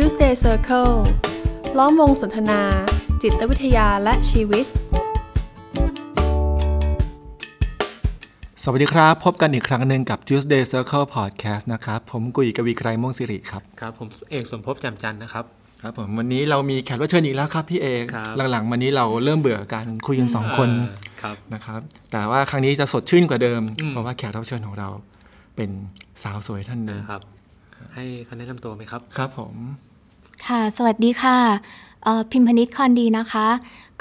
Tuesday Circle ล้อมวงสนทนา จิตวิทยาและชีวิต สวัสดีครับ พบกันอีกครั้งหนึ่งกับ Tuesday Circle Podcast นะครับ ผมกุยกวีไกรม่วงสิริครับ ครับ ผมเอกสมภพจำจันทร์นะครับ ครับผมวันนี้เรามีแขกรับเชิญอีกแล้วครับพี่เอกครับหลังๆวันนี้เราเริ่มเบื่อการคุยกันสองคนอ่าครับ นะครับแต่ว่าครั้งนี้จะสดชื่นกว่าเดิมอืมเพราะว่าแขกรับเชิญของเราเป็นสาวสวยท่านหนึ่งนะครับ ให้เขาแนะนำตัวไหมครับ ครับผม ค่ะ สวัสดีค่ะเอ่อพิมพนิษคอนดีนะคะ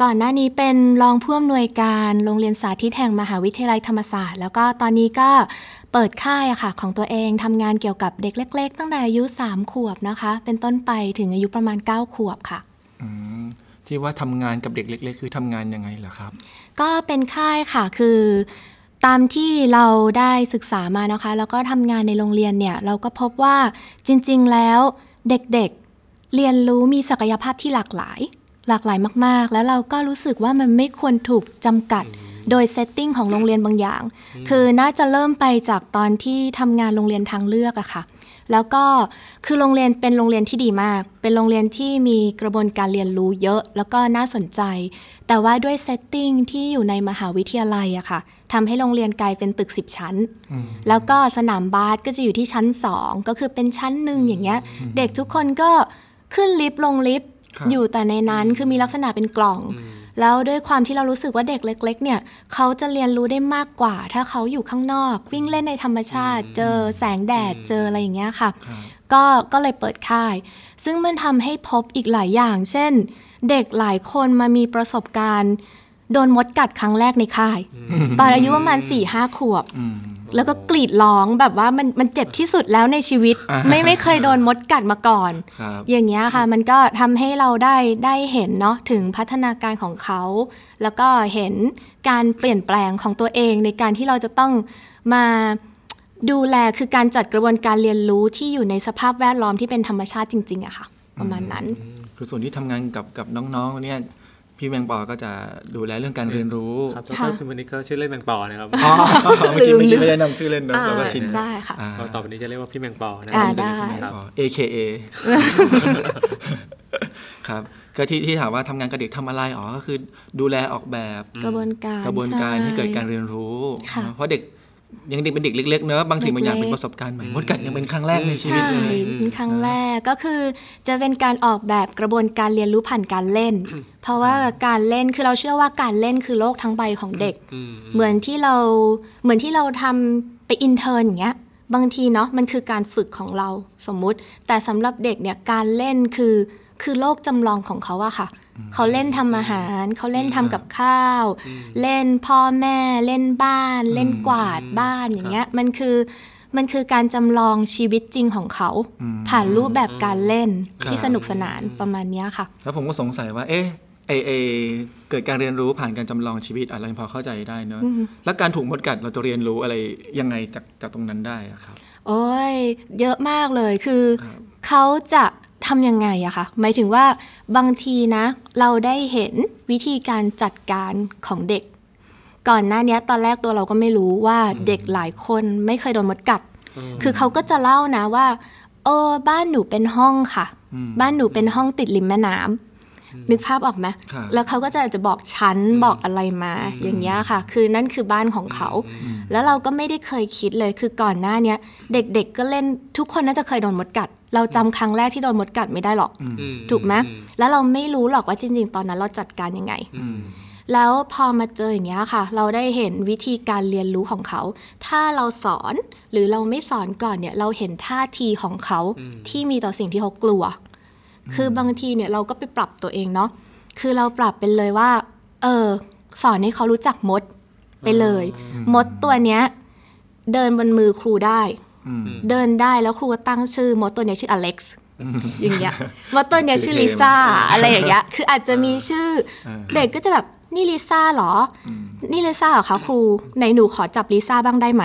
ก่อนหน้านี้เป็นรองผู้อำนวยการโรงเรียนสาธิตแห่งมหาวิทยาลัยธรรมศาสตร์ แล้วก็ตอนนี้ก็เปิดค่ายอะค่ะ ของตัวเองทำงานเกี่ยวกับเด็กเล็ก ๆ ตั้งแต่อายุ 3 ขวบนะคะ เป็นต้นไปถึงอายุประมาณ 9 ขวบค่ะอืมที่ว่าทำงานกับเด็กเล็ก ๆ คือทำงานยังไงเหรอครับ ก็เป็นค่ายค่ะคือตามที่เราได้ศึกษามานะคะ แล้วก็ทำงานในโรงเรียนเนี่ย เราก็พบว่าจริง ๆ แล้วเด็กๆ เรียนรู้มีศักยภาพที่หลากหลาย หลากหลายมาก ๆ แล้วเราก็รู้สึกว่ามันไม่ควรถูกจำกัดโดยเซตติ้งของโรงเรียนบางอย่าง คือน่าจะเริ่มไปจากตอนที่ทำงานโรงเรียนทางเลือกอะค่ะ แล้วก็คือโรงเรียนเป็นโรงเรียนที่ดีมาก เป็นโรงเรียนที่มีกระบวนการเรียนรู้เยอะ แล้วก็น่าสนใจ แต่ว่าด้วย setting ที่อยู่ในมหาวิทยาลัยอะค่ะทำให้โรงเรียนกลายเป็นตึก 10 ชั้น แล้วก็สนามบาสก็จะอยู่ที่ชั้น 2 ก็คือเป็นชั้นหนึ่งอย่างเงี้ย เด็กทุกคนก็ ขึ้นลิฟต์ลงลิฟต์ครับอยู่แต่ในนั้นคือมีลักษณะเป็นกล่อง แล้วด้วยความที่เรารู้สึกว่าเด็กเล็ก ๆ เนี่ยเขาจะเรียนรู้ได้มากกว่า ถ้าเขาอยู่ข้างนอก วิ่งเล่นในธรรมชาติ เจอแสงแดดเจออะไรอย่างเงี้ยค่ะครับก็ก็เลยเปิดค่าย ซึ่งมันทำให้พบอีกหลายอย่าง เช่น เด็กหลายคนมามีประสบการณ์โดนมดกัดครั้งแรกในค่าย ตอนอายุประมาณ4ี่ห้าขวบอืม แล้วก็กรีดร้องแบบว่ามันมันเจ็บที่สุดแล้วในชีวิตอ่าไม่ไม่เคยโดนมดกัดมาก่อนครับอย่างเงี้ยค่ะ มันก็ทำให้เราได้ได้เห็นเนาะถึงพัฒนาการของเขา แล้วก็เห็นการเปลี่ยนแปลงของตัวเองในการที่เราจะต้องมาดูแลคือการจัดกระบวนการเรียนรู้ที่อยู่ในสภาพแวดล้อมที่เป็นธรรมชาติจริงๆอะค่ะ ประมาณนั้น คือส่วนที่ทำงานกับกับน้องๆเนี่ย พี่แมงปอก็จะดูแลเรื่องการเรียนรู้ครับดค่ะรพิมพ์นิกก็ชื่อเล่นแมงปอนะครับอ๋อเมื่อกี้ลืมเมื่อกี้ลืมไม่ได้นำชื่อเล่นเนอะอ่าเราก็ชินได้ค่ะอ่าก็ต่อไปนี้จะเรียกว่าพี่แมงปอนะอ่าจะได้เรียกพี่แมงปออ๋อ AKA ครับก็ที่ที่ถามว่าทำงานกับเด็กทำอะไรอ๋อก็คือดูแลออกแบบกระบวนการกระบวนการช่ให้เกิดการเรียนรู้ค่ะเนอะเพราะเด็ก ยังเด็กเป็นเด็กเล็กๆเนอะบางสิ่งบางอย่างเล็กๆเป็นประสบการณ์ใหม่มดกัดยังเป็นครั้งแรกในชีวิตใช่เลยเป็นครั้งแรกก็คือจะเป็นการออกแบบกระบวนการเรียนรู้ผ่านการเล่น เพราะว่าการเล่นคือเราเชื่อว่าการเล่นคือโลกทั้งใบของเด็กอืมเหมือนที่เราเหมือนที่เราทำไป intern อย่างเงี้ยบางทีเนาะมันคือการฝึกของเราสมมุติ แต่สำหรับเด็กเนี่ยการเล่นคือคือโลกจำลองของเขาอะค่ะ เขาเล่นทำอาหาร เขาเล่นทำกับข้าว เล่นพ่อแม่เล่นบ้าน เล่นกวาดบ้านอย่างเงี้ยมันคือมันคือการจำลองชีวิตจริงของเขา ผ่านรูปแบบการเล่นที่สนุกสนานประมาณเนี้ยค่ะ แล้วผมก็สงสัยว่า เอ๊ะไอเอเกิดการเรียนรู้ผ่านการจำลองชีวิตอะไรพอเข้าใจได้เนอะแล้วการถูกมดกัดเราจะเรียนรู้อะไรยังไงจากจากตรงนั้นได้อะครับ โอ้ยเยอะมากเลยคือครับเขาจะ ทำยังไงอะคะหมายถึงว่าบางทีนะ เราได้เห็นวิธีการจัดการของเด็ก ก่อนหน้าเนี้ยตอนแรกตัวเราก็ไม่รู้ว่าเด็กหลายคนไม่เคยโดนมดกัด คือเขาก็จะเล่านะว่าเออบ้านหนูเป็นห้องค่ะ บ้านหนูเป็นห้องติดริมแม่น้ำ นึกภาพออกไหมครับแล้วเขาก็จะจะบอกชั้นบอกอะไรมา อย่างเงี้ยค่ะ คือนั่นคือบ้านของเขา แล้วเราก็ไม่ได้เคยคิดเลย คือก่อนหน้าเนี้ย เด็กๆก็เล่นทุกคนน่าจะเคยโดนมดกัด เราจำครั้งแรกที่โดนมดกัดไม่ได้หรอกอืมถูกไหมแล้วเราไม่รู้หรอกว่าจริง ๆ ตอนนั้นเราจัดการยังไงอืมแล้วพอมาเจออย่างเงี้ยค่ะ เราได้เห็นวิธีการเรียนรู้ของเขา ถ้าเราสอนหรือเราไม่สอนก่อนเนี่ย เราเห็นท่าทีของเขาที่มีต่อสิ่งที่เขากลัว คือบางทีเนี่ยเราก็ไปปรับตัวเองเนาะคือเราปรับเป็นเลยว่า เออ สอนให้เขารู้จักมดไปเลย มดตัวเนี้ย เดินบนมือครูได้อืมเดินได้แล้วครูก็ตั้งชื่อ มดตัวเนี้ยชื่ออเล็กซ์อย่างเงี้ยมดตัวเนี้ยชื่อลิซ่าอะไรอย่างเงี้ยคืออาจจะมีชื่อ เด็กก็จะแบบนี่ลิซ่าเหรออนี่ลิซ่าเหรอคะครูไหนหนูขอจับลิซ่าบ้างได้ไหม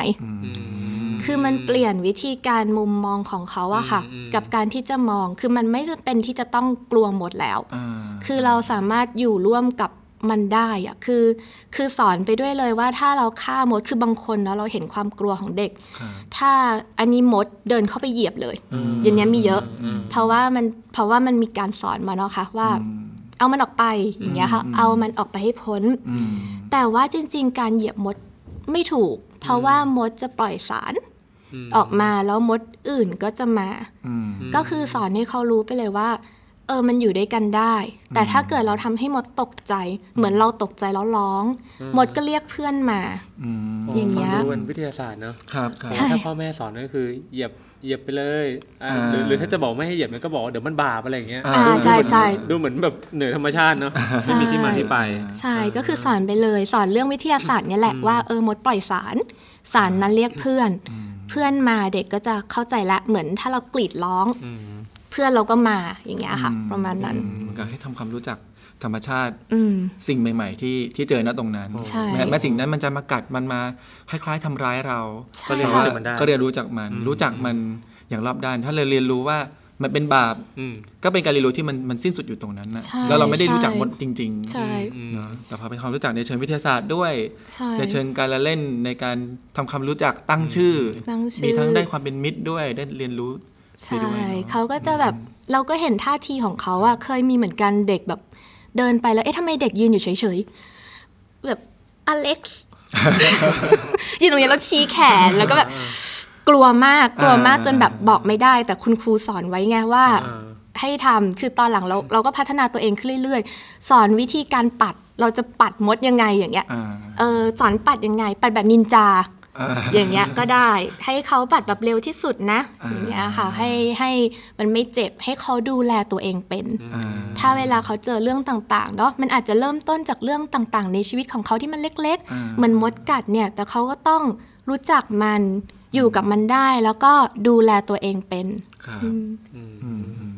คือมันเปลี่ยนวิธีการมุมมองของเขาอะค่ะ กับการที่จะมองคือมันไม่จำเป็นที่จะต้องกลัวหมดแล้วอ่าคือเราสามารถอยู่ร่วมกับมันได้อะคือ คือสอนไปด้วยเลยว่าถ้าเราฆ่ามดคือบางคนเนาะเราเห็นความกลัวของเด็กครับถ้าอันนี้มดเดินเข้าไปเหยียบเลยอย่างเนี้ยมีเยอะ เพราะว่ามันเพราะว่ามันมีการสอนมาเนาะค่ะว่า เอามันออกไปอย่างเงี้ยค่ะเอามันออกไปให้พ้นอืมแต่ว่าจริง ๆ การเหยียบมดไม่ถูก เพราะว่ามดจะปล่อยสาร ออกมาแล้วมดอื่นก็จะมาอืมก็คือสอนให้เขารู้ไปเลยว่า เออมันอยู่ด้วยกันได้ แต่ถ้าเกิดเราทำให้มดตกใจ เหมือนเราตกใจแล้วร้อง มดก็เรียกเพื่อนมาอืมอย่างเงี้ยฟัดูเป็นวิทยาศาสตร์เนอะครับครับใช่ถ้าพ่อแม่สอนก็คือเหยียบเหยียบไปเลยอ่าอ่าหรือหรือถ้าจะบอกไม่ให้เหยียบมันก็บอกว่าเดี๋ยวมันบาปอะไรอย่างเงี้ยอ่าอ่าใช่ใช่ดูเหมือนแบบเหนือธรรมชาติเนาะใช่ไม่มีที่มาที่ไป ใช่ก็คือสอนไปเลย สอนเรื่องวิทยาศาสตร์เนี่ยแหละว่าเออมดปล่อยสาร สารนั้นเรียกเพื่อน เพื่อนมาเด็กก็จะเข้าใจละเหมือนถ้าเรากรีดร้องอืมเพื่อนเราก็มาอย่างเงี้ยค่ะ ประมาณนั้นเหมือนกับให้ทำความรู้จักธรรมชาติอืมสิ่งใหม่ ๆ ที่ที่เจอณตรงนั้นใช่แม้แม้สิ่งนั้นมันจะมากัดมันมาคล้ายๆทำร้ายเราใช่ก็เรียนแต่รู้ว่าจากมันได้ก็เรียนรู้จากมัน รู้จักมันอย่างรอบด้าน ถ้าเราเรียนรู้ว่า มันเป็นบาปอืมก็เป็นการเรียนรู้ที่มันมันสิ้นสุดอยู่ตรงนั้นนะใช่แล้วเราไม่ได้รู้จักใช่มดจริงใช่ๆเนาะแต่พอเป็นความรู้จักในเชิงวิทยาศาสตร์ด้วยใช่ในเชิงการละเล่นในการทำความรู้จักตั้งชื่อตั้งชื่อ มีทั้งได้ความเป็นมิตรด้วยได้เรียนรู้ไปใช่ด้วยเนอะเขาก็จะแบบเราก็เห็นท่าทีของเขาอะเคยมีเหมือนกันเด็กแบบเดินไปแล้วเอ๊ะทำไมเด็กยืนอยู่เฉยๆแบบอเล็กซ์ยืนตรงนี้แล้วชี้แขนแล้วก็แบบ กลัวมากกลัวมากจนแบบบอกไม่ได้ แต่คุณครูสอนไว้ไงว่าอ่าให้ทำคือตอนหลังเราเราก็พัฒนาตัวเองขึ้นเรื่อย ๆ สอนวิธีการปัดเราจะปัดมดยังไงอย่างเงี้ยอ่าเออสอนปัดยังไง ปัดแบบนินจาอ่าอย่างเงี้ยก็ได้ให้เขาปัดแบบเร็วที่สุดนะอ่าอย่างเงี้ยค่ะให้ให้มันไม่เจ็บให้เขาดูแลตัวเองเป็นอ่าถ้าเวลาเขาเจอเรื่องต่างๆเนาะมันอาจจะเริ่มต้นจากเรื่องต่างๆ ในชีวิตของเขาที่มันเล็กอ่าๆเหมือนมดกัดเนี่ยแต่เขาก็ต้องรู้จักมัน อยู่กับมันได้แล้วก็ดูแลตัวเองเป็นครับอืมอืมอืม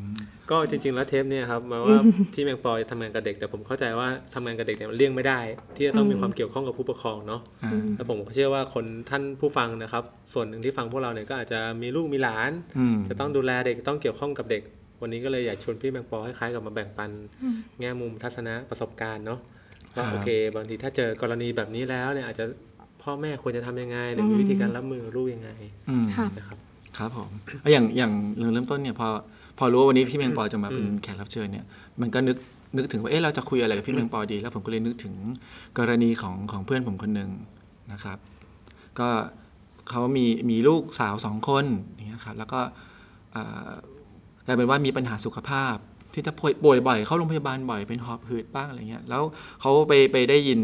ก็จริงๆแล้วเทปเนี่ยครับหมายว่าพี่แมงปอทำงานกับเด็กแต่ผมเข้าใจว่าทำงานกับเด็กเนี่ยมันเลี่ยงไม่ได้ ที่จะต้องมีความเกี่ยวข้องกับผู้ปกครองเนาะอ่าแล้วผมก็เชื่อว่าคนท่านผู้ฟังนะครับ ส่วนหนึ่งที่ฟังพวกเราเนี่ยก็อาจจะมีลูกมีหลานอืมจะต้องดูแลเด็กต้องเกี่ยวข้องกับเด็ก วันนี้ก็เลยอยากชวนพี่แมงปอคล้ายๆกับมาแบ่งปัน แง่มุมทัศนะประสบการณ์เนาะว่าครับโอเค บางทีถ้าเจอกรณีแบบนี้แล้วเนี่ยอาจจะ พ่อแม่ควรจะทำยังไง หรือมีวิธีการรับมือกับลูกยังไงอืมค่ะนะครับ ครับผมแล้วอย่างอย่างเรื่องเริ่มต้นเนี่ยพอพอรู้ว่าวันนี้พี่แมงปอจะมาเป็นอืมแขกรับเชิญเนี่ยมันก็นึกนึกถึงว่าเอ๊ะเราจะคุยอะไรกับพี่แมงปอดี แล้วผมก็เลยนึกถึงกรณีของของเพื่อนผมคนหนึ่งนะครับ ก็เขามีมีลูกสาวสองคนอย่างเงี้ยครับแล้วก็อ่ากลายเป็นว่ามีปัญหาสุขภาพที่จะป่วยป่วยบ่อย เข้าโรงพยาบาลบ่อยเป็นหอบหืดบ้างอะไรเงี้ยแล้วเขาไปไปได้ยิน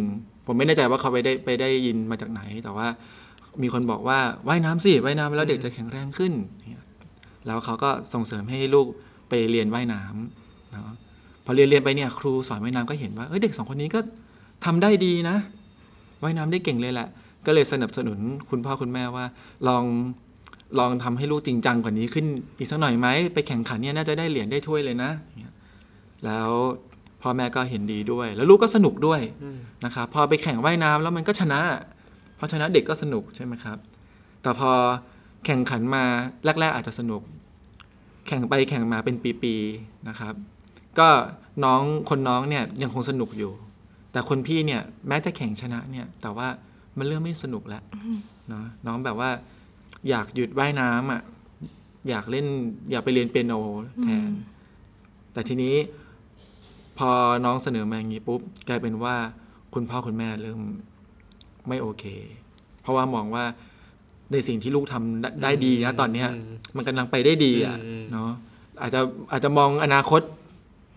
ผมไม่แน่ใจว่าเขาไปได้ไปได้ยินมาจากไหน แต่ว่ามีคนบอกว่าว่ายน้ำสิว่ายน้ำแล้วเด็กจะแข็งแรงขึ้น แล้วเขาก็ส่งเสริมให้ลูกไปเรียนว่ายน้ำเนาะพอเรียนเรียนไปเนี่ยครูสอนว่ายน้ำก็เห็นว่าเอ้ยเด็กสองคนนี้ก็ทำได้ดีนะว่ายน้ำได้เก่งเลยแหละ ก็เลยสนับสนุนคุณพ่อคุณแม่ว่า ลองลองทำให้ลูกจริงจังกว่านี้ขึ้นอีกสักหน่อยไหมไปแข่งขันเนี่ยน่าจะได้เหรียญได้ถ้วยเลยนะ แล้ว พ่อแม่ก็เห็นดีด้วย แล้วลูกก็สนุกด้วยนะครับพอไปแข่งว่ายน้ำแล้วมันก็ชนะเพราะชนะเด็กก็สนุกใช่ไหมครับ แต่พอแข่งขันมาแรก ๆ อาจจะสนุก แข่งไปแข่งมาเป็นปีๆนะครับ ก็น้องคนน้องเนี่ยยังคงสนุกอยู่ แต่คนพี่เนี่ยแม้จะแข่งชนะเนี่ย แต่ว่ามันเริ่มไม่สนุกแล้วเนาะน้องแบบว่า อยากหยุดว่ายน้ำอะอยากเล่นอยากไปเรียนเปียโนแทน แต่ทีนี้ พอน้องเสนอมาอย่างนี้ปุ๊บกลายเป็นว่าคุณพ่อคุณแม่เริ่มไม่โอเค เพราะว่ามองว่าในสิ่งที่ลูกทำได้ได้ดีนะตอนเนี้ยอืมมันกำลังไปได้ดีอะอืมเนาะอาจจะอาจจะมองอนาคต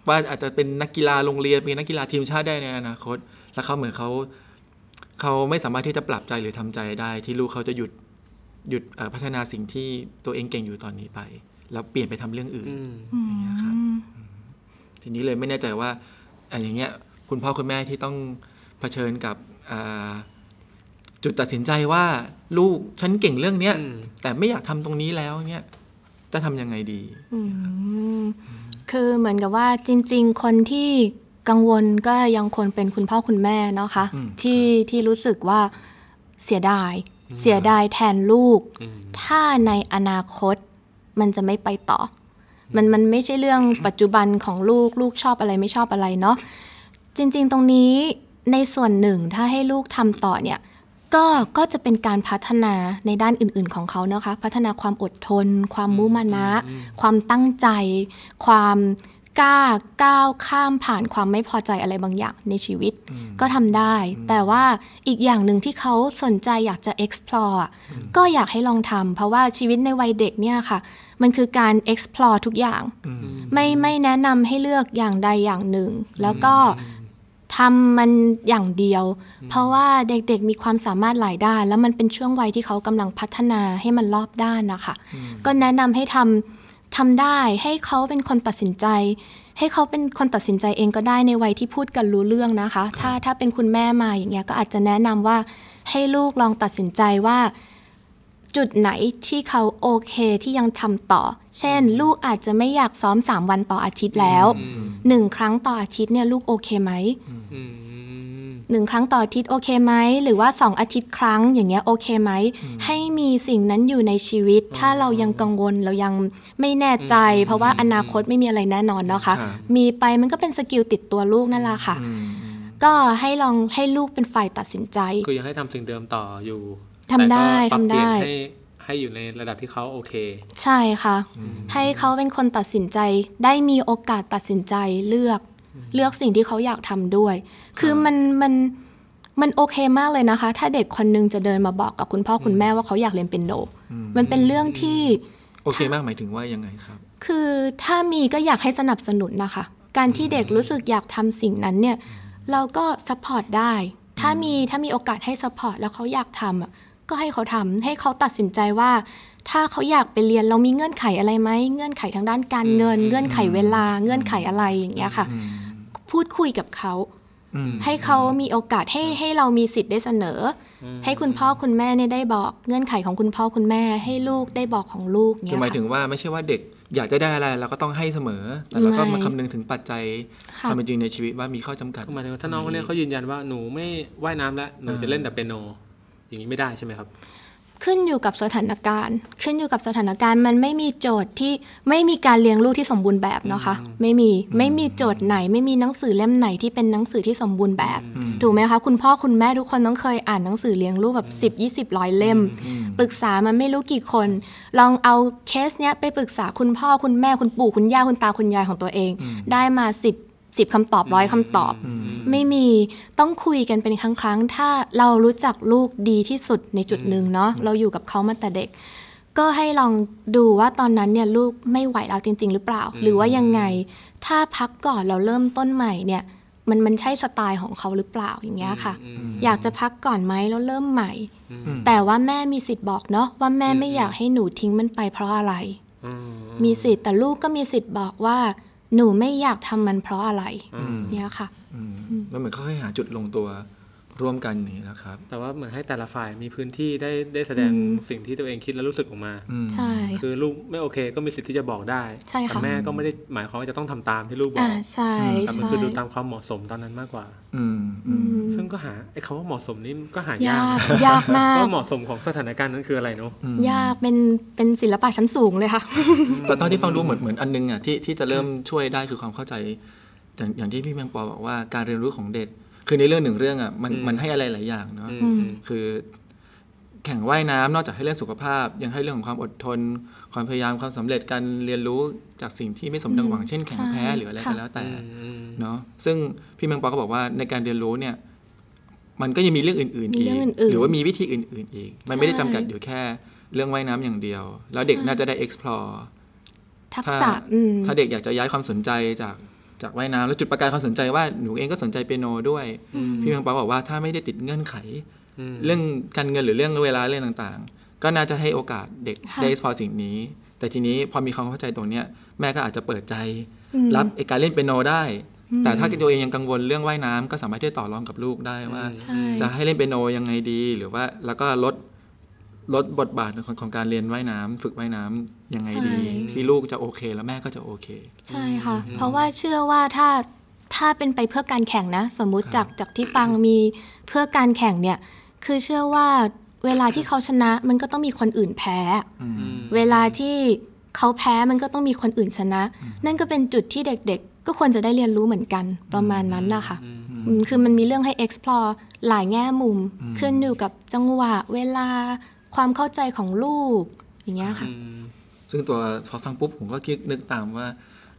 ว่าอาจจะเป็นนักกีฬาโรงเรียนเป็นนักกีฬาทีมชาติได้ในอนาคต แล้วเขาเหมือนเขาเขาไม่สามารถที่จะปรับใจหรือทำใจได้ ที่ลูกเขาจะหยุดหยุดเอ่อพัฒนาสิ่งที่ตัวเองเก่งอยู่ตอนนี้ไป แล้วเปลี่ยนไปทำเรื่องอื่นอืมอย่างเงี้ยครับ ทีนี้เลยไม่แน่ใจว่าอะอย่างเงี้ยคุณพ่อคุณแม่ที่ต้องเผชิญกับอ่าจุดตัดสินใจว่าลูกฉันเก่งเรื่องเนี้ยอืมแต่ไม่อยากทำตรงนี้แล้วเนี้ยจะทำยังไงดีอืมคือเหมือนกับว่าจริง ๆ คนที่กังวลก็ยังควรเป็นคุณพ่อคุณแม่เนาะคะอืมที่ที่รู้สึกว่าเสียดาย เสียดายแทนลูกอืมถ้าในอนาคตมันจะไม่ไปต่อ มันมันไม่ใช่เรื่องปัจจุบันของลูกลูกชอบอะไรไม่ชอบอะไรเนาะจริง ๆ ตรงนี้ในส่วนหนึ่งถ้าให้ลูกทำต่อเนี่ยก็ก็จะเป็นการพัฒนาในด้านอื่น ๆ ของเขานะคะ พัฒนาความอดทน ความมุมานะ ความตั้งใจ ความ กล้าก้าวข้ามผ่านความไม่พอใจอะไรบางอย่างในชีวิต ก็ทำได้ แต่ว่าอีกอย่างหนึ่งที่เขาสนใจอยากจะ explore อะก็อยากให้ลองทำเพราะว่าชีวิตในวัยเด็กเนี่ยค่ะ มันคือการ explore ทุกอย่าง ไม่ไม่แนะนำให้เลือกอย่างใดอย่างหนึ่ง แล้วก็ทำมันอย่างเดียว เพราะว่าเด็กๆมีความสามารถหลายด้าน แล้วมันเป็นช่วงวัยที่เขากำลังพัฒนาให้มันรอบด้านนะคะ ก็แนะนำให้ทำ ทำได้ให้เขาเป็นคนตัดสินใจ ให้เขาเป็นคนตัดสินใจเองก็ได้ในวัยที่พูดกันรู้เรื่องนะคะ ถ้าถ้าเป็นคุณแม่มาอย่างเงี้ยก็อาจจะแนะนำว่าให้ลูกลองตัดสินใจว่า จุดไหนที่เขาโอเคที่ยังทำต่อ เช่น ลูกอาจจะไม่อยากซ้อม 3 วันต่ออาทิตย์แล้วหนึ่งครั้งต่ออาทิตย์เนี่ยลูกโอเคไหมอืม หนึ่งครั้งต่ออาทิตย์โอเคไหมหรือว่า 2 อาทิตย์ครั้งอย่างเงี้ยโอเคไหมให้มีสิ่งนั้นอยู่ในชีวิต ถ้าเรายังกังวลเรายังไม่แน่ใจ เพราะว่าอนาคตไม่มีอะไรแน่นอนเนาะคะครับมีไปมันก็เป็นสกิลติดตัวลูกนั่นแหละค่ะอืมก็ให้ลองให้ลูกเป็นฝ่ายตัดสินใจ คือยังให้ทำสิ่งเดิมต่ออยู่ทำได้แต่ก็ปรับทำได้เปลี่ยนให้ให้อยู่ในระดับที่เขาโอเค ใช่ค่ะ ให้เขาเป็นคนตัดสินใจได้มีโอกาสตัดสินใจเลือก เลือกสิ่งที่เขาอยากทำด้วย คือมันมันมันโอเคมากเลยนะคะ ถ้าเด็กคนนึงจะเดินมาบอกกับคุณพ่อคุณแม่ว่าเขาอยากเรียนเป็นโนมันเป็นเรื่องที่ โอเคมากหมายถึงว่ายังไงครับ คือถ้ามีก็อยากให้สนับสนุนนะคะ การที่เด็กรู้สึกอยากทำสิ่งนั้นเนี่ย เราก็ support ได้ ถ้ามีถ้ามีโอกาสให้ support แล้วเขาอยากทำอะ ก็ให้เขาทำให้เขาตัดสินใจว่า ถ้าเขาอยากไปเรียนเรามีเงื่อนไขอะไรไหมเงื่อนไขทางด้านการเงิน เงื่อนไขเวลาเงื่อนไขอะไรอย่างเงี้ยค่ะ พูดคุยกับเขาอืมให้เขามีโอกาสให้ให้เรามีสิทธิ์ได้เสนออให้คุณพ่อคุณแม่เนี่ยได้บอกเงื่อนไขของคุณพ่อคุณแม่ ให้ลูกได้บอกของลูกคือเนี่ยหมายถึค่ะงว่าไม่ใช่ว่าเด็กอยากจะได้อะไรเราก็ต้องให้เสมอแต่เราก็ไม่มาคำนึงถึงปัจจัยค่ะความเป็นจริงในชีวิตว่ามีข้อจำกัดก็หมายถึงว่าถ้าน้องคนเนี้ยเขายืนยันว่าหนูไม่ว่ายน้ำแล้วหนูจะเล่นแต่เปียโน อย่างนี้ไม่ได้ใช่ไหมครับ ขึ้นอยู่กับสถานการณ์ ขึ้นอยู่กับสถานการณ์มันไม่มีโจทย์ที่ไม่มีการเลี้ยงลูกที่สมบูรณ์แบบเนาะคะ ไม่มีไม่มีโจทย์ไหน ไม่มีหนังสือเล่มไหนที่เป็นหนังสือที่สมบูรณ์แบบถูกไหมคะคุณพ่อคุณแม่ทุกคนต้องเคยอ่านหนังสือเลี้ยงลูกแบบ 10 20ร้อยเล่ม ปรึกษามันไม่รู้กี่คน ลองเอาเคสเนี้ยไปปรึกษาคุณพ่อคุณแม่คุณปู่คุณย่าคุณตาคุณยายของตัวเอง ได้มา 10 10คำตอบร้อยคำตอบ ไม่มีต้องคุยกันเป็นครั้งครั้งๆถ้าเรารู้จักลูกดีที่สุดในจุดหนึ่งเนาะเราอยู่กับเขามาแต่เด็ก ก็ให้ลองดูว่าตอนนั้นเนี่ยลูกไม่ไหวแล้วจริง ๆ หรือเปล่า หรือว่ายังไง ถ้าพักก่อนเราเริ่มต้นใหม่เนี่ยมันมันใช่สไตล์ของเขาหรือเปล่าอย่างเงี้ยค่ะ อยากจะพักก่อนไหมแล้วเริ่มใหม่ แต่ว่าแม่มีสิทธิ์บอกเนาะว่าแม่ไม่อยากให้หนูทิ้งมันไปเพราะอะไรอืมมีสิทธิ์แต่ลูกก็มีสิทธิ์บอกว่า หนูไม่อยากทำมันเพราะอะไรเนี่ยค่ะอืมแล้วเหมือนค่อยๆหาจุดลงตัว ร่วมกันอย่างนี้นะครับ แต่ว่าเหมือนให้แต่ละฝ่ายมีพื้นที่ได้ได้แสดงสิ่งที่ตัวเองคิดและรู้สึกออกมาอืมใช่คือลูกไม่โอเคก็มีสิทธิ์ที่จะบอกได้ใช่ค่ะแต่แม่ก็ไม่ได้หมายความว่าจะต้องทำตามที่ลูกบออ่ากใช่แต่มันใช่คือดูตามความเหมาะสมตอนนั้นมากกว่า อืมอืมซึ่งก็หาไอ้คำว่าเหมาะสมนี่ก็หายายากกยากมากว่าเหมาะสมของสถานการณ์นั้นคืออะไรเนาะยากเป็นเป็นศิลปะชั้นสูงเลยค่ะแต่ตอนที่ฟังดูเหมือนเหมือนอันนึงอะที่ที่จะเริ่มช่วยได้คือความเข้าใจอย่างอย่างที่พี่แมงปอบอกว่าการเรียนรู้ของเด็ก คือในเรื่องหนึ่งเรื่องอะมันอืมมันให้อะไรหลายอย่างเนาะอืมอืมคือแข่งว่ายน้ำนอกจากให้เรื่องสุขภาพ ยังให้เรื่องของความอดทน ความพยายามความสำเร็จการเรียนรู้จากสิ่งที่ไม่สมดังหวังเช่นแข่งแพ้ใช่หรืออะไรค่ะก็แล้วแต่อืมเนาะซึ่งพี่แมงปอก็บอกว่าในการเรียนรู้เนี่ยมันก็ยังมีเรื่องอื่นๆมีอีเรื่กองอื่นๆหรือว่ามีวิธีอื่น ๆ อีก มันไม่ได้ใช่จำกัดอยู่แค่เรื่องว่ายน้ำอย่างเดียว แล้วเด็กใช่น่าจะได้ explore ทักถ้าษะอืมถ้าเด็กอยากจะย้ายความสนใจจาก จากว่ายน้ำแล้วจุดประกายความสนใจว่าหนูเองก็สนใจเปียโนด้วย พี่เมืองปาบอกว่าถ้าไม่ได้ติดเงื่อนไขอืมเรื่องการเงินหรือเรื่องเวลาเรื่องต่างๆ ก็น่าจะให้โอกาสเด็กค่ะได้พอสิ่งนี้ แต่ทีนี้พอมีความเข้าใจตรงเนี้ยแม่ก็อาจจะเปิดใจอืมรับไอ้การเล่นเปียโนได้ แต่ถ้าตัวเองยังกังวลเรื่องว่ายน้ำก็สามารถที่จะต่อรองกับลูกได้ว่าใช่จะให้เล่นเปียโนยังไงดีหรือว่าแล้วก็ลด ลดบทบาทของของการเรียนว่ายน้ำฝึกว่ายน้ำยังไงดีใช่ที่ลูกจะโอเค แล้วแม่ก็จะโอเค ใช่ค่ะ เพราะว่าเชื่อว่าถ้าถ้าเป็นไปเพื่อการแข่งนะ สมมุติจากจากที่ฟังมีเพื่อการแข่งเนี่ย คือเชื่อว่าเวลาที่เขาชนะมันก็ต้องมีคนอื่นแพ้ เวลาที่เขาแพ้มันก็ต้องมีคนอื่นชนะ นั่นก็เป็นจุดที่เด็กๆ ก็ควรจะได้เรียนรู้เหมือนกันประมาณนั้นนะคะออืมคือมันมีเรื่องให้ explore หลายแง่มุม ขึ้นอยู่กับจังหวะ เวลา ความเข้าใจของลูก อย่างเงี้ยค่ะอืมซึ่งตัวพอฟังปุ๊บผมก็คิดนึกตามว่า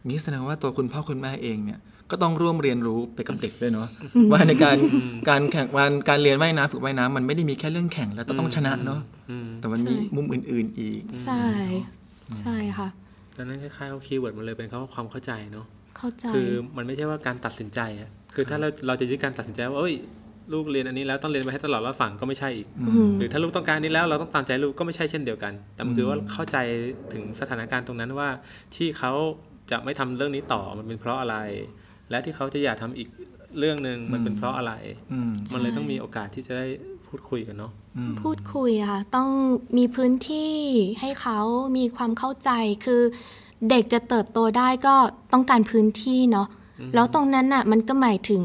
นี่แสดงว่าตัวคุณพ่อคุณแม่เองเนี่ยก็ต้องร่วมเรียนรู้ไปกับเด็กด้วยเนาะว่าในการการแข่งวันการเรียนว่ายน้ำฝึกว่ายน้ำมันไม่ได้มีแค่เรื่องแข่งแล้วต้องชนะเนาะอืมแต่มันมีใช่มุมอื่น ๆอีก ใช่ ใช่ค่ะดังนั้นคล้ายๆว่า keyword มันเลยเป็นคำว่าความเข้าใจเนาะเข้าใจคือมันไม่ใช่ว่าการตัดสินใจอะคือถ้าเราเราจะยึดการตัดสินใจว่าเอ้ย ลูกเรียนอันนี้แล้วต้องเรียนไปให้ตลอดรอดฝั่งก็ไม่ใช่อีกมหรือถ้าลูกต้องการนี้แล้วเราต้องตามใจลูกก็ไม่ใช่เช่นเดียวกัน แต่มันคือว่าเข้าใจถึงสถานการณ์ตรงนั้นว่า ที่เขาจะไม่ทำเรื่องนี้ต่อมันเป็นเพราะอะไร และที่เขาจะอยากทำอีกเรื่องหนึ่งมันเป็นเพราะอะไรอืมมันเลยต้องมีโอกาสที่จะได้พูดคุยกันเนาะอืมพูดคุยอะค่ะต้องมีพื้นที่ให้เขามีความเข้าใจคือเด็กจะเติบโตได้ก็ต้องการพื้นที่เนาะแล้วตรงนั้นน่ะมันก็หมายถึง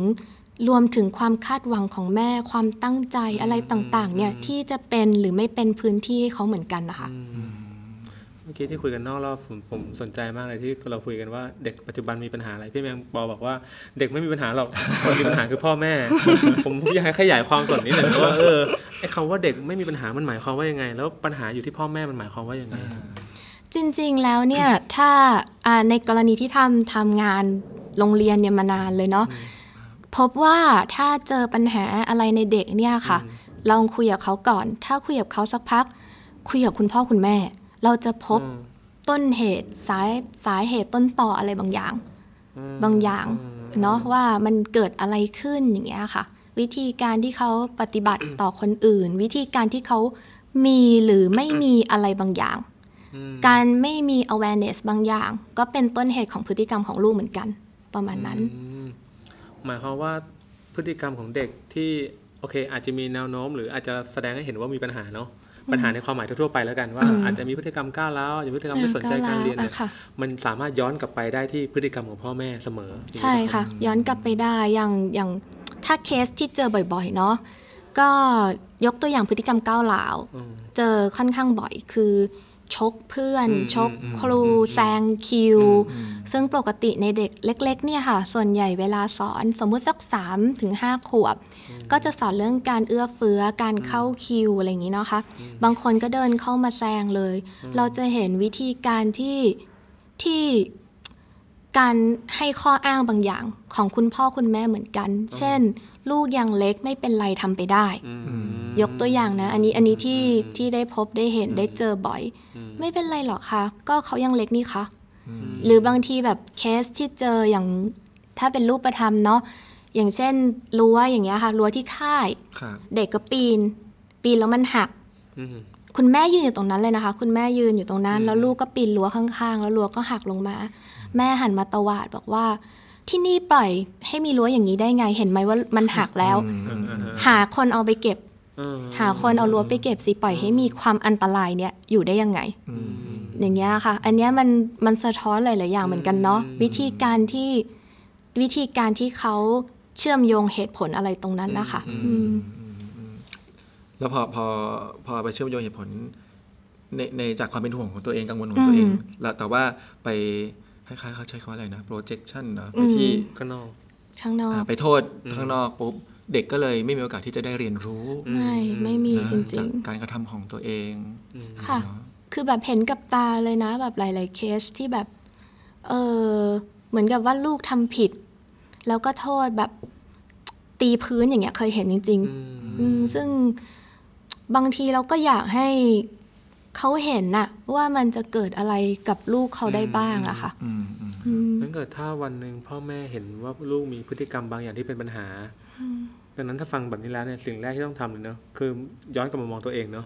รวมถึงความคาดหวังของแม่ความตั้งใจอะไรต่างๆ เนี่ยที่จะเป็นหรือไม่เป็นพื้นที่ให้เขาเหมือนกันนะคะเมื่อกี้ที่คุยกันนอกรอบผมผมสนใจมากเลยที่เราคุยกันว่าเด็กปัจจุบันมีปัญหาอะไรพี่แมงปอบอกว่าเด็กไม่มีปัญหาหรอกคนมีปัญหาคือพ่อแม่ ผมอยากให้ขยายความส่วนนี้หน่อยนะว่าเออไอ้คำว่าเด็กไม่มีปัญหามันหมายความว่ายังไง แล้วปัญหาอยู่ที่พ่อแม่มันหมายความว่ายังไงจริง ๆ แล้วเนี่ยถ้าอ่าในกรณีที่ทำทำงานโรงเรียนเนี่ยมานานเลยเนาะ พบว่าถ้าเจอปัญหาอะไรในเด็กเนี่ยค่ะ ลองคุยกับเขาก่อน ถ้าคุยกับเขาสักพัก คุยกับคุณพ่อคุณแม่ เราจะพบอืมต้นเหตุสายสาเหตุต้นต่ออะไรบางอย่างอืมบางอย่างอืมเนาะว่ามันเกิดอะไรขึ้นอย่างเงี้ยค่ะ วิธีการที่เขาปฏิบัติต่อคนอื่น วิธีการที่เขามีหรือไม่มีอะไรบางอย่างอืมการไม่มี awareness บางอย่าง ก็เป็นต้นเหตุของพฤติกรรมของลูกเหมือนกัน ประมาณนั้นอืม หมายความว่าพฤติกรรมของเด็กที่โอเค อาจจะมีแนวโน้ม หรืออาจจะแสดงให้เห็นว่ามีปัญหาเนาะปัญหาในความหมายทั่วๆไปแล้วกันว่าอืมอาจจะมีพฤติกรรมก้าวร้าวอาจจะพฤติกรรมไม่สนใจการเรียนเนี่ยอะค่ะมันสามารถย้อนกลับไปได้ที่พฤติกรรมของพ่อแม่เสมอ ใช่ค่ะ ย้อนกลับไปได้อย่างอย่างถ้าเคสที่เจอบ่อยๆเนาะก็ยกตัวอย่างพฤติกรรมก้าวร้าวอืมเจอค่อนข้างบ่อยคือ ชกเพื่อนอืมชกอืมครูอืมแซงคิว ซึ่งปกติในเด็กเล็ก ๆ เนี่ยค่ะ ส่วนใหญ่เวลาสอนสมมุติสัก3ถึง5ขวบ ก็จะสอนเรื่องการเอื้อเฟื้อการเข้าคิวอะไรอย่างนี้เนาะคะบางคนก็เดินเข้ามาแซงเลย เราจะเห็นวิธีการที่ที่การให้ข้ออ้างบางอย่างของคุณพ่อคุณแม่เหมือนกัน เช่น ลูกยังเล็กไม่เป็นไรทำไปได้อืมยกตัวอย่างนะ อันนี้อันนี้ที่ที่ได้พบได้เห็นได้เจอบ่อยอืมไม่เป็นไรหรอกคะก็เขายังเล็กนี่คะ หรือบางทีแบบเคสที่เจออย่างถ้าเป็นรูปธรรมเนาะอย่างเช่นรั้วอย่างเงี้ยค่ะรั้วที่ค่ายครับเด็กก็ปีน ปีนแล้วมันหักอืมคุณแม่ยืนอยู่ตรงนั้นเลยนะคะ คุณแม่ยืนอยู่ตรงนั้น แล้วลูกก็ปีนรั้วข้างๆ แล้วรั้วก็หักลงมา แม่หันมาตวาดบอกว่า ที่นี่ปล่อยให้มีรั้วอย่างนี้ได้ไงเห็นไหมว่ามันหักแล้วอืมอืมหาคนเอาไปเก็บเออหาคนเอารั้วไปเก็บสิปล่อยให้มีความอันตรายเนี่ยอยู่ได้ยังไงอืมอย่างเงี้ยค่ะ อันเนี้ยมันมันสะท้อนหลายๆอย่างเหมือนกันเนาะวิธีการที่วิธีการที่เขาเชื่อมโยงเหตุผลอะไรตรงนั้นนะคะอืมแล้วพอพอพอไปเชื่อมโยงเหตุผลในในจากความเป็นห่วงของตัวเองกังวลของตัวเอง แล้วแต่ว่าไป คล้ายๆเขาใช้คำว่าอะไรนะ projection เนอะไปที่ข้างนอกข้างนอกอ่าไปโทษข้างนอกปุ๊บเด็กก็เลยไม่มีโอกาสที่จะได้เรียนรู้ ไม่ไม่มีนะจริจากงการกระทำของตัวเองๆค่ะ คือแบบเห็นกับตาเลยนะ แบบหลาย ๆ เคสที่แบบเออเหมือนกับว่าลูกทำผิด แล้วก็โทษแบบตีพื้นอย่างเงี้ยเคยเห็นจริงๆอืมซึ่งบางทีเราก็อยากให้ เขาเห็นน่ะว่ามันจะเกิดอะไรกับลูกเขาได้บ้างอะค่ะอืมอืมอืมถ้าเกิดถ้าวันหนึ่งพ่อแม่เห็นว่าลูกมีพฤติกรรมบางอย่างที่เป็นปัญหาดังนั้นถ้าฟังแบบนี้แล้วเนี่ยสิ่งแรกที่ต้องทำเลยเนาะคือย้อนกลับมามองตัวเองเนาะ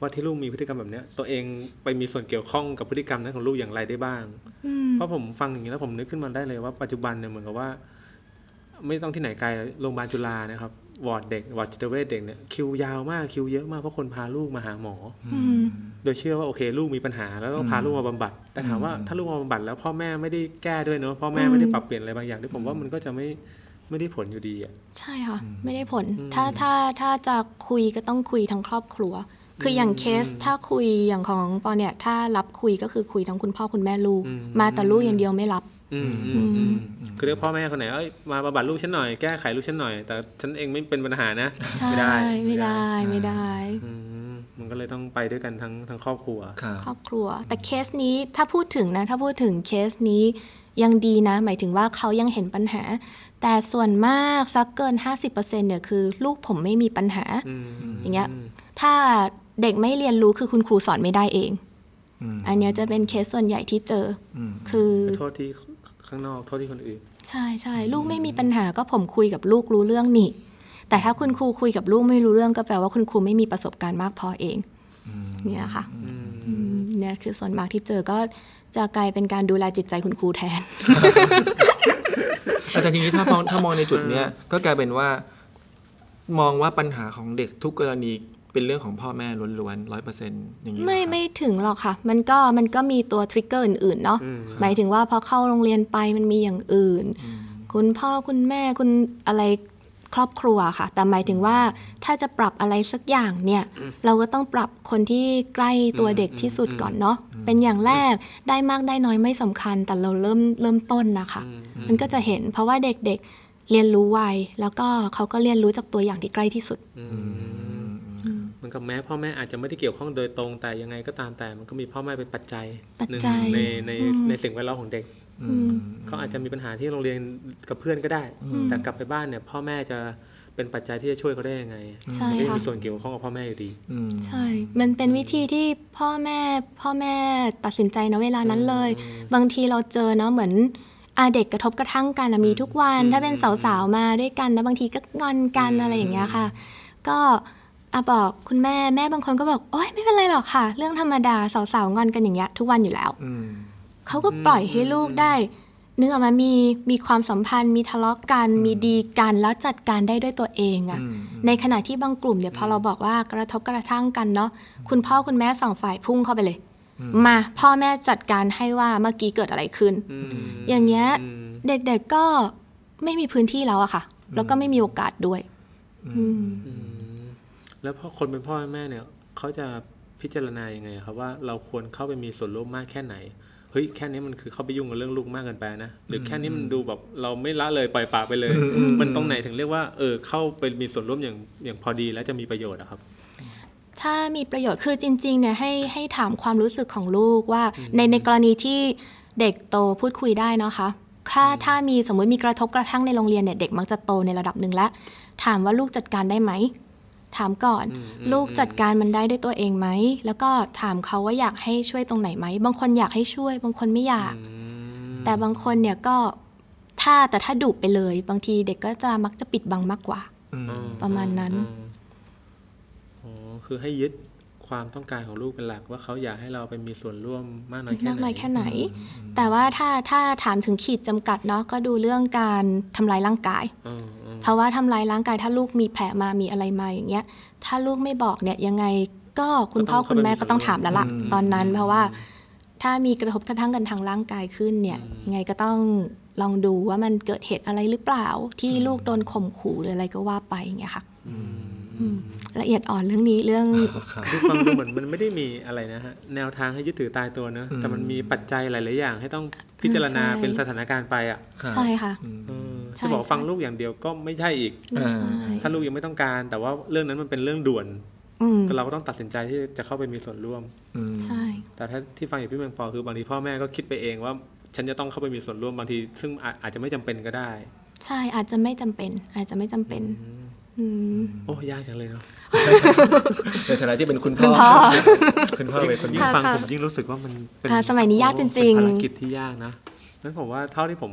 ว่าที่ลูกมีพฤติกรรมแบบเนี้ย ตัวเองไปมีส่วนเกี่ยวข้องกับพฤติกรรมนั้นของลูกอย่างไรได้บ้างอืมเพราะผมฟังอย่างนี้แล้วผมนึกขึ้นมาได้เลยว่าปัจจุบันเนี่ยเหมือนกับว่า ไม่ต้องที่ไหนไกลโรงพยาบาลจุฬานะครับวอร์ดเด็กวอร์ดจิตเวชเด็กเนี่ยคิวยาวมากคิวเยอะมากเพราะคนพาลูกมาหาหมออืมโดยเชื่อว่าโอเค ลูกมีปัญหาแล้วต้องพาลูกมาบำบัด แต่ถามว่าถ้าลูกมาบำบัดแล้วพ่อแม่ไม่ได้แก้ด้วยเนอะพ่อแม่ไม่ได้ปรับเปลี่ยนอะไรบางอย่างที่ผมว่ามันก็จะไม่ไม่ได้ผลอยู่ดีอะใช่ค่ะ ไม่ได้ผล ถ้าถ้าถ้าจะคุยก็ต้องคุยทั้งครอบครัว คืออย่างเคสถ้าคุยอย่างของปอเนี่ยถ้ารับคุยก็คือคุยทั้งคุณพ่อคุณแม่ลูกอืมมาแต่ลูกอย่างเดียวไม่รับอืมอืมอืม คือเรียกพ่อแม่คนไหนเอ้ยมาบำบัดลูกฉันหน่อยแก้ไขลูกฉันหน่อย แต่ฉันเองไม่เป็นปัญหานะใช่ไม่ได้ไม่ได้ไม่ได้อืมมันก็เลยต้องไปด้วยกันทั้งทั้งครอบครัวครับครอบครัว แต่เคสนี้ถ้าพูดถึงนะ ถ้าพูดถึงเคสนี้ยังดีนะ หมายถึงว่าเขายังเห็นปัญหา แต่ส่วนมากสักเกิน 50%เนี่ยคือ ลูกผมไม่มีปัญหาอืมอย่างเงี้ยถ้าเด็กไม่เรียนรู้คือคุณครูสอนไม่ได้เองอืมอันเนี้ยจะเป็นเคสส่วนใหญ่ที่เจออมคือไปโทษที่ ข้างนอกโทษที่คนอื่น ใช่ใช่ลูกไม่มีปัญหาก็ผมคุยกับลูกรู้เรื่องนี่ แต่ถ้าคุณครูคุยกับลูกไม่รู้เรื่องก็แปลว่าคุณครูไม่มีประสบการณ์มากพอเองเนี่ยค่ะอืมเนี่ยคือส่วนมากที่เจอก็จะกลายเป็นการดูแลจิตใจคุณครูแทนแต่ทีนี้ถ้ามองถ้ามองในจุดเนี้ยก็กลายเป็นว่ามองว่าปัญหาของเด็กทุกกรณี เป็นเรื่องของพ่อแม่ล้วนๆร้อยเปอร์เซ็นต์อย่างนี้เหรอไม่ครับไม่ถึงหรอกค่ะ มันก็มันก็มีตัวทริกเกอร์อื่นๆเนาะอืมหมายถึงว่าพอเข้าโรงเรียนไปมันมีอย่างอื่น คุณพ่อคุณแม่คุณอะไรครอบครัวค่ะ แต่หมายถึงว่าถ้าจะปรับอะไรสักอย่างเนี่ย เราก็ต้องปรับคนที่ใกล้ตัวเด็กที่สุดก่อนเนาะเป็นอย่างแรกได้มากได้น้อยไม่สำคัญ แต่เราเริ่มเริ่มต้นนะคะ มันก็จะเห็นเพราะว่าเด็กๆเรียนรู้ไวแล้วก็เขาก็เรียนรู้จากตัวอย่างที่ใกล้ที่สุด มันกับแม้พ่อแม่อาจจะไม่ได้เกี่ยวข้องโดยตรงแต่ยังไงก็ตามแต่มันก็มีพ่อแม่เป็นปัจจัยปัจหนึ่งจัยในในอืมในสิ่งแวดล้อมของเด็กอืมเขาอาจจะมีปัญหาที่โรงเรียนกับเพื่อนก็ได้ แต่กลับไปบ้านเนี่ย พ่อแม่จะเป็นปัจจัยที่จะช่วยเขาได้ยังไงใช่มันก็ยังค่ะมีส่วนเกี่ยวข้องกับพ่อแม่อยู่ดีอืมใช่ มันเป็นวิธีที่พ่อแม่พ่อแม่ตัดสินใจนะเวลานั้นเลย บางทีเราเจอเนาะเหมือนอาเด็กกระทบกระทั่งกันอะมีทุกวัน ถ้าเป็นสาวๆมาด้วยกันนะบางทีก็งอนกันอะไรอย่างเงี้ยค่ะ ก็ อาบอกคุณแม่แม่บางคนก็บอกโอ๊ยไม่เป็นไรหรอกค่ะ เรื่องธรรมดาสาวๆงอนกันอย่างเงี้ยทุกวันอยู่แล้วอืมเขาก็ปล่อยให้ลูกได้นึกออกมามีมีความสัมพันธ์ มีทะเลาะกันมีดีกันแล้วจัดการได้ด้วยตัวเองอะอืมในขณะที่บางกลุ่มเนี่ยพอเราบอกว่ากระทบกระทั่งกันเนาะคุณพ่อคุณแม่สองฝ่ายพุ่งเข้าไปเลย มาพ่อแม่จัดการให้ว่าเมื่อกี้เกิดอะไรขึ้น อย่างเงี้ยมเด็กๆก็ไม่มีพื้นที่แล้วอะค่ะ แล้วก็ไม่มีโอกาสด้วย อืมอืม แล้วพอคนเป็นพ่อแม่เนี่ยเขาจะพิจารณายังไงครับว่าเราควรเข้าไปมีส่วนร่วมมากแค่ไหนเฮ้ยแค่นี้มันคือเข้าไปยุ่งกับเรื่องลูกมากเกินไปนะหรือแค่นี้มันดูแบบเราไม่ละเลยปล่อยปละไปเลย มันตรงไหนถึงเรียกว่าเออเข้าไปมีส่วนร่วมอย่างอย่างพอดีแล้วจะมีประโยชน์อะครับ ถ้ามีประโยชน์คือจริงๆเนี่ยให้ให้ถามความรู้สึกของลูกว่า ในในกรณีที่เด็กโตพูดคุยได้เนาะคะถ้าถ้ามีสมมุติมีกระทบกระทั่งในโรงเรียนเนี่ยเด็กมักจะโตในระดับหนึ่งแล้วถามว่าลูกจัดการได้ไหม ถามก่อนอืมอืมลูกจัดการมันได้ด้วยตัวเองไหม แล้วก็ถามเขาว่าอยากให้ช่วยตรงไหนไหม บางคนอยากให้ช่วย บางคนไม่อยากอืมแต่บางคนเนี่ยก็ถ้าแต่ถ้าดุไปเลย บางทีเด็กก็จะมักจะปิดบังมากกว่าอืมอืประมาณนั้นอืมอ๋อคือให้ยึดความต้องการของลูกเป็นหลักว่าเขาอยากให้เราไปมีส่วนร่วมมากน้อยแค่มากไหนน้อยแค่ไหน แต่ว่าถ้าถ้าถามถึงขีดจำกัดเนาะก็ดูเรื่องการทำลายร่างกาย อืมอืมเพราะว่าทำลายร่างกายถ้าลูกมีแผลมามีอะไรมาอย่างเงี้ย ถ้าลูกไม่บอกเนี่ยยังไงก็คุณพ่อคุณแม่ก็ต้องถามแล้วล่ะตอนนั้น เพราะว่าถ้ามีกระทบกระทั่งกันทางร่างกายขึ้นเนี่ยยังไงก็ต้องลองดูว่ามันเกิดเหตุอะไรหรือเปล่า ที่ลูกโดนข่มขู่หรืออะไรก็ว่าไปอย่างเงี้ยค่ะอืมละเอียดอ่อนเรื่องนี้เรื่องครับคือฟังดูเหมือนมันไม่ได้มีอะไรนะฮะแนวทางให้ยึดถือตายตัวเนอะแต่มันมีปัจจัยหลาย ๆ อย่าง ให้ต้องพิจารณาใช่เป็นสถานการณ์ไปอะครับใช่ค่ะอืมเออใช่ จะบอกใช่ฟังลูกอย่างเดียวก็ไม่ใช่อีกไม่ใช่ถ้าลูกยังไม่ต้องการ แต่ว่าเรื่องนั้นมันเป็นเรื่องด่วนอืมก็เราก็ต้องตัดสินใจที่จะเข้าไปมีส่วนร่วมอืมใช่ แต่ถ้าที่ฟังอย่างพี่เมืองปอคือบางทีพ่อแม่ก็คิดไปเองว่า ฉันจะต้องเข้าไปมีส่วนร่วมบางที ซึ่งอาอาจจะไม่จำเป็นก็ได้ ใช่อาจจะไม่จำเป็น อาจจะไม่จำเป็นอืมโอ้ยากจังเลยเนาะในฐานะที่เป็นคุณคุพ่อณพ่อคุณพ่อเป็นคนยิ่ยิ่งงฟังค่ะผมยิ่งรู้สึกว่ามันเป็นอ่าสมัยนี้ยากจริงๆเป็นภารกิจที่ยากนะนั้นผมว่าเท่าที่ผม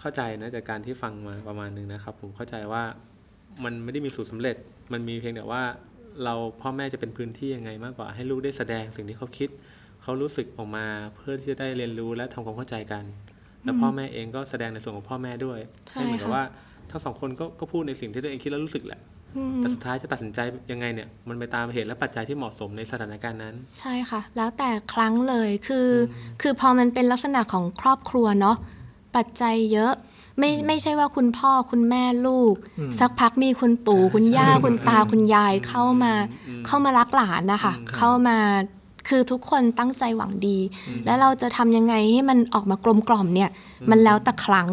เข้าใจนะจากการที่ฟังมาประมาณนึงนะครับ ผมเข้าใจว่ามันไม่ได้มีสูตรสำเร็จ มันมีเพียงแต่ว่าเราพ่อแม่จะเป็นพื้นที่ยังไงมากกว่าให้ลูกได้แสดงสิ่งที่เขาคิด เขารู้สึกออกมาเพื่อที่จะได้เรียนรู้และทำความเข้าใจกัน แล้วพ่อแม่เองก็แสดงในส่วนของพ่อแม่ด้วยใช่ให้เหมือนกับค่ะว่าทั้งสองคนก็ก็พูดในสิ่งที่ตัวเองคิดแล้วรู้สึกแหละอืมแต่สุดท้ายจะตัดสินใจยังไงเนี่ย มันไปตามเหตุและปัจจัยที่เหมาะสมในสถานการณ์นั้น ใช่ค่ะ แล้วแต่ครั้งเลยคืออคือพอมันเป็นลักษณะของครอบครัวเนาะ ปัจจัยเยอะ ไม่ไม่ใช่ว่าคุณพ่อคุณแม่ลูกอืมสักพักมีคุณปู่ใช่คุณย่าใช่คุณตาอืมคุณยายเข้ามาอืมเข้ามารักหลานนะคะอืมครับเข้ามาคือทุกคนตั้งใจหวังดี แล้วเราจะทำยังไงให้มันออกมากลมกล่อมเนี่ย มันแล้วแต่ครั้ง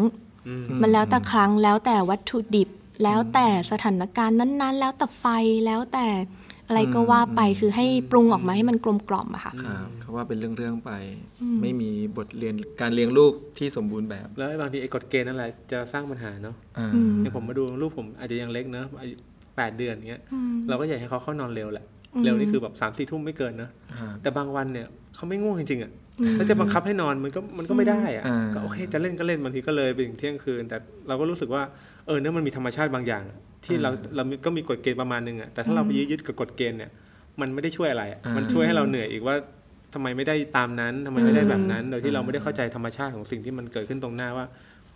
อืมมันแล้วแต่ครั้งแล้วแต่วัตถุดิบ แล้วแต่สถานการณ์นั้นๆ แล้วแต่ไฟแล้วแต่ อะไรก็ว่าไปอืมคือให้ปรุงออกมาให้มันกลมกล่อมอะค่ะครับเขาว่าเป็นเรื่องๆไปอืมไม่มีบทเรียนการเลี้ยงลูกที่สมบูรณ์แบบ แล้วไอ้บางทีไอ้กฎเกณฑ์นั่นแหละจะสร้างปัญหาเนาะอ่าอืมอย่างผมมาดูลูกผมอาจจะยังเล็กเนอะอายุแปดเดือนอย่างเงี้ยอืมเราก็อยากให้เขาเข้านอนเร็วแหละอืมเร็วนี่คือแบบสามสี่ทุ่มไม่เกินนะอ่าแต่บางวันเนี่ยเขาไม่ง่วงจริงๆอะอืมถ้าจะบังคับให้นอนมันก็มันก็ไม่ได้อะอ่าก็โอเคจะเล่นก็เล่นบางทีก็เลยไปถึงเที่ยงคืน แต่เราก็รู้สึกว่าเออเนี่ยมันมีธรรมชาติบางอย่างอะ ที่เราเราก็มีกฎเกณฑ์ประมาณนึงอะแต่ถ้าเราไปยึดกับกฎเกณฑ์เนี่ย มันไม่ได้ช่วยอะไรอะมันช่วยให้เราเหนื่อยอีกว่าทำไมไม่ได้ตามนั้นทำไมไม่ได้แบบนั้น โดยที่เราไม่ได้เข้าใจธรรมชาติของสิ่งที่มันเกิดขึ้นตรงหน้าว่า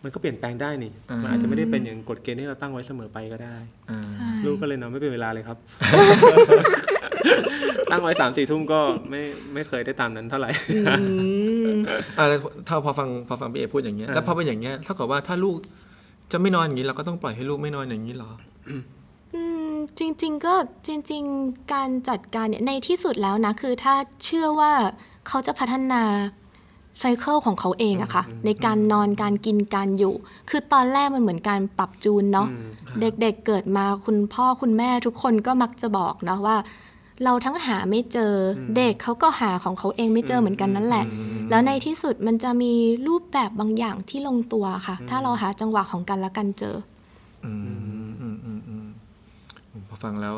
มันก็เปลี่ยนแปลงได้นี่มันอาจจะไม่ได้เป็นอย่างกฎเกณฑ์ที่เราตั้งไว้เสมอไปก็ได้อ่าใช่ลูกก็เลยนอนไม่เป็นเวลาเลยครับ ตั้งไว้สามสี่ทุ่มก็ไม่ไม่เคยได้ตามนั้นเท่าไหร่อ่าแล้วถ้าพอฟังพอฟังพี่เอพูดอย่างเงี้ยอ่าแล้วพอเป็นอย่างเงี้ยเท่ากับว่าถ้าลูกจะไม่นอนอย่างนี้เราก็ต้องปล่อยให้ลูกไม่นอนอย่างนี้เหรออืม จริง ๆ ก็จริง ๆ การจัดการเนี่ยในที่สุดแล้วนะ คือถ้าเชื่อว่าเขาจะพัฒนาไซเคิลของเขาเองอะค่ะ ในการนอนการกินการอยู่ คือตอนแรกมันเหมือนการปรับจูนเนาะอืมเด็กๆเกิดมาคุณพ่อคุณแม่ทุกคนก็มักจะบอกเนาะว่า เราทั้งหาไม่เจออเด็กเขาก็หาของเขาเองไม่เจอเหมือนกันนั่นแหละ แล้วในที่สุดมันจะมีรูปแบบบางอย่างที่ลงตัวค่ะ ถ้าเราหาจังหวะของกันและกันเจอ อืมอืมอืมอืมพอ ฟังแล้ว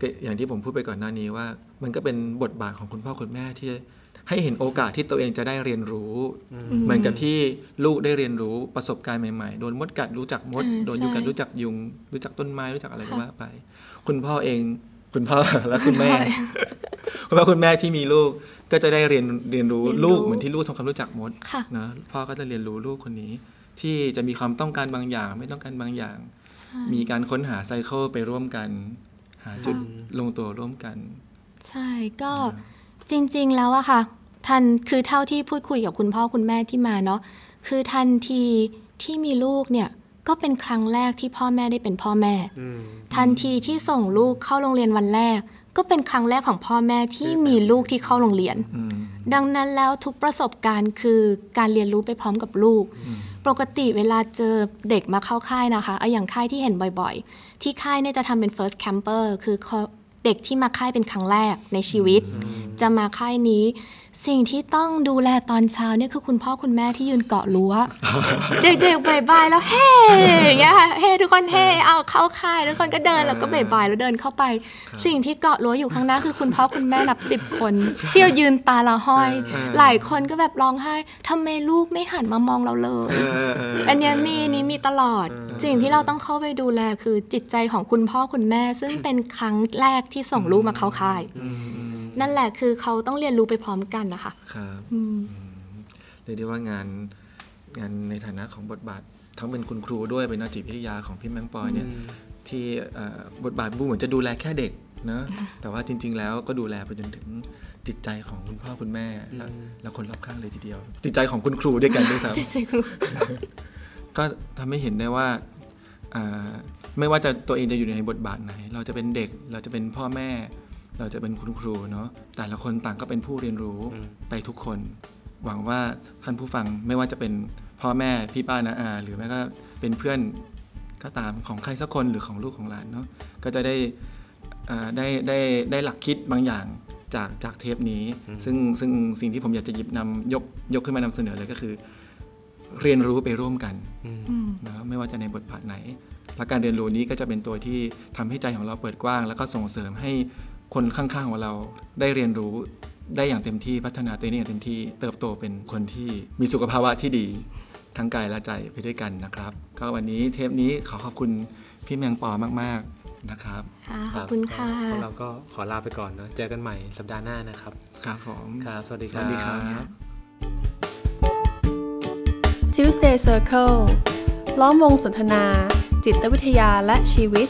ก็อย่างที่ผมพูดไปก่อนหน้านี้ว่า มันก็เป็นบทบาทของคุณพ่อคุณแม่ที่ให้เห็นโอกาสที่ตัวเองจะได้เรียนรู้ เหมือนกับที่ลูกได้เรียนรู้ประสบการณ์ใหม่ๆ โดนมดกัดรู้จักมดอ่าโดนยุงกัดใช่รู้จักยุง รู้จักต้นไม้รู้จักอะไรก็ว่าไป คุณพ่อเอง คุณพ่อและคุณแม่ คุณพ่อคุณแม่ที่มีลูกก็จะได้เรียนเรียนรู้เรียนรู้ลูกเหมือนที่ลูกทำความรู้จักมดค่ะนะพ่อก็จะเรียนรู้ลูกคนนี้ ที่จะมีความต้องการบางอย่าง ไม่ต้องการบางอย่างใช่ มีการค้นหาไซเคิลไปร่วมกัน หาจุดลงตัวร่วมกัน ใช่ก็จริง ๆ แล้วอะค่ะทันคือเท่าที่พูดคุยกับคุณพ่อคุณแม่ที่มาเนาะคือทันทีที่มีลูกเนี่ยก็เป็นครั้งแรกที่พ่อแม่ได้เป็นพ่อแม่อืมทันทีที่ส่งลูกเข้าโรงเรียนวันแรก ก็เป็นครั้งแรกของพ่อแม่ที่มีลูกที่เข้าโรงเรียนอืมดังนั้นแล้วทุกประสบการณ์คือการเรียนรู้ไปพร้อมกับลูก ปกติเวลาเจอเด็กมาเข้าค่ายนะคะเอาอย่างค่ายที่เห็นบ่อยๆ ที่ค่ายเนี่ยจะทำเป็น first camper คือเขาเด็กที่มาค่ายเป็นครั้งแรกในชีวิต จะมาค่ายนี้ สิ่งที่ต้องดูแลตอนเช้าเนี่ยคือคุณพ่อคุณแม่ที่ยืนเกาะรั้ว เด็กๆบายๆแล้วเฮ้อย่างเงี้ยค่ะเฮ้ทุกคนเฮ้เอาเข้าค่ายแล้วทุกคนก็เดินแล้วก็บายๆแล้วเดินเข้าไป สิ่งที่เกาะรั้วอยู่ข้างหน้าคือคุณพ่อคุณแม่นับสิบคนที่ยืนตาละห้อย หลายคนก็แบบร้องไห้ทำไมลูกไม่หันมามองเราเลยเออเอออันเนี้ยมีนี้มีตลอดสิ่งที่เราต้องเข้าไปดูแลคือจิตใจของคุณพ่อคุณแม่ ซึ่งเป็นครั้งแรกที่ส่งลูกมาเข้าค่ายอืมอืม นั่นแหละคือเขาต้องเรียนรู้ไปพร้อมกันนะคะครับอืมเรียกได้ว่างานงานในฐานะของบทบาท ทั้งเป็นคุณครูด้วยเป็นนักจิตวิทยาของพี่แมงปอยเนี่ยที่เอ่อบทบาทบูเหมือนจะดูแลแค่เด็กนะแต่ว่าจริง ๆ แล้วก็ดูแลไปจนถึงจิตใจของคุณพ่อคุณแม่และและคนรอบข้างเลยทีเดียว จิตใจของคุณครูด้วยกันด้วยซ้จิตใจคุณำก็ทำให้เห็นได้ว่าอ่าไม่ว่าจะตัวเองจะอยู่ในบทบาทไหน เราจะเป็นเด็กเราจะเป็นพ่อแม่ เราจะเป็นคุณครูเนาะแต่ละคนต่างก็เป็นผู้เรียนรู้ไปทุกคน หวังว่าท่านผู้ฟังไม่ว่าจะเป็นพ่อแม่พี่ป้านาอาหรือแม้ก็เป็นเพื่อนก็ตามของใครสักคนหรือของลูกของหลานเนาะก็จะได้อ่าได้ได้ได้หลักคิดบางอย่างจากจากเทปนี้ ซึ่งซึ่งสิ่งที่ผมอยากจะหยิบนำยกยกขึ้นมานำเสนอเลยก็คือ เรียนรู้ไปร่วมกันอืมนะไม่ว่าจะในบทบาทไหนและการเรียนรู้นี้ก็จะเป็นตัวที่ทำให้ใจของเราเปิดกว้าง แล้วก็ส่งเสริมให้ คนข้างๆของเราได้เรียนรู้ได้อย่างเต็มที่พัฒนาตัวเองได้อย่างเต็มที่เติบโตเป็นคนที่มีสุขภาวะที่ดีทั้งกายและใจไปด้วยกันนะครับ ก็วันนี้เทปนี้ขอขอบคุณพี่แมงปอมากๆนะครับค่ะขอบคุณค่ะพวกเราก็ขอลาไปก่อนเนอะเจอกันใหม่สัปดาห์หน้านะครับครับผมครับสวัสดีสครับวัสดีครับ Tuesday Circle ล้อมวงสนทนา จิตวิทยาและชีวิต